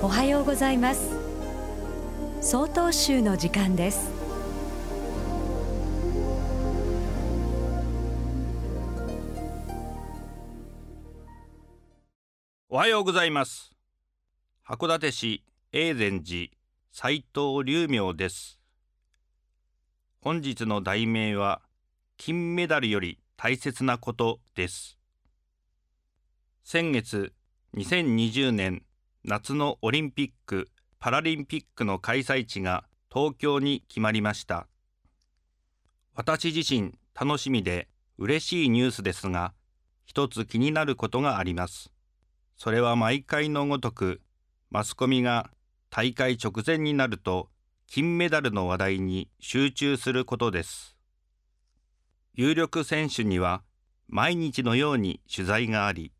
おはようございます。総統集の時間です。おはようございます。函館市永禅寺斉藤龍明です。本日の題名は金メダルより大切なことです。先月2020年夏のオリンピック・パラリンピックの開催地が東京に決まりました。私自身楽しみで嬉しいニュースですが一つ気になることがあります。それは毎回のごとくマスコミが大会直前になると金メダルの話題に集中することです。有力選手には毎日のように取材があり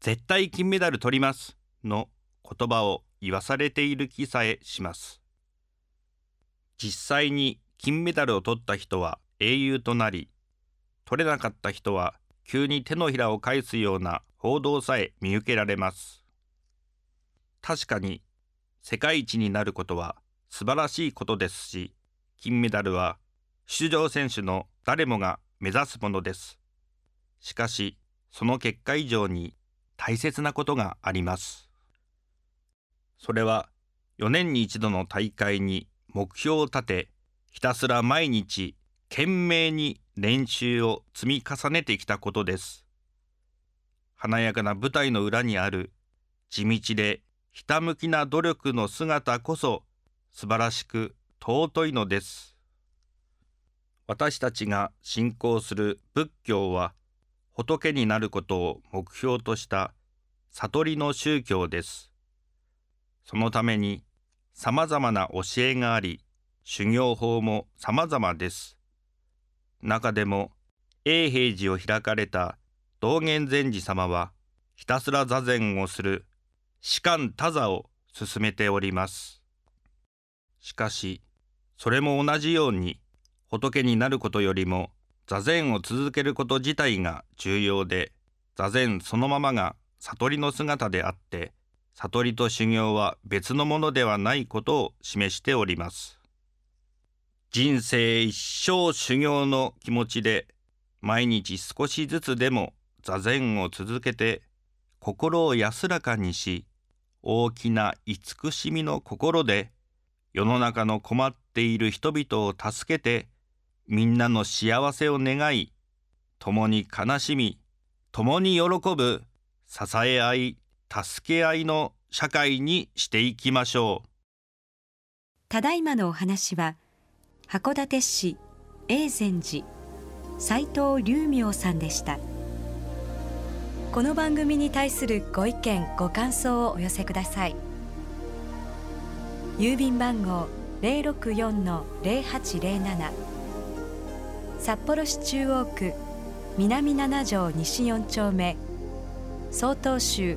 絶対金メダル取りますの言葉を言わされている気さえします。実際に金メダルを取った人は英雄となり取れなかった人は急に手のひらを返すような報道さえ見受けられます。確かに世界一になることは素晴らしいことですし金メダルは出場選手の誰もが目指すものです。しかしその結果以上に大切なことがあります。それは4年に一度の大会に目標を立てひたすら毎日懸命に練習を積み重ねてきたことです。華やかな舞台の裏にある地道でひたむきな努力の姿こそ素晴らしく尊いのです。私たちが信仰する仏教は仏になることを目標とした悟りの宗教です。そのためにさまざまな教えがあり修行法もさまざまです。中でも永平寺を開かれた道元禅師様はひたすら座禅をする士官多座を進めております。しかしそれも同じように仏になることよりも座禅を続けること自体が重要で座禅そのままが悟りの姿であって悟りと修行は別のものではないことを示しております。人生一生修行の気持ちで毎日少しずつでも座禅を続けて心を安らかにし大きな慈しみの心で世の中の困っている人々を助けてみんなの幸せを願い共に悲しみ共に喜ぶ支え合い助け合いの社会にしていきましょう。ただいまのお話は函館市永禅寺斉藤龍明さんでした。この番組に対するご意見ご感想をお寄せください。郵便番号064-0807札幌市中央区南七条西4丁目曹洞州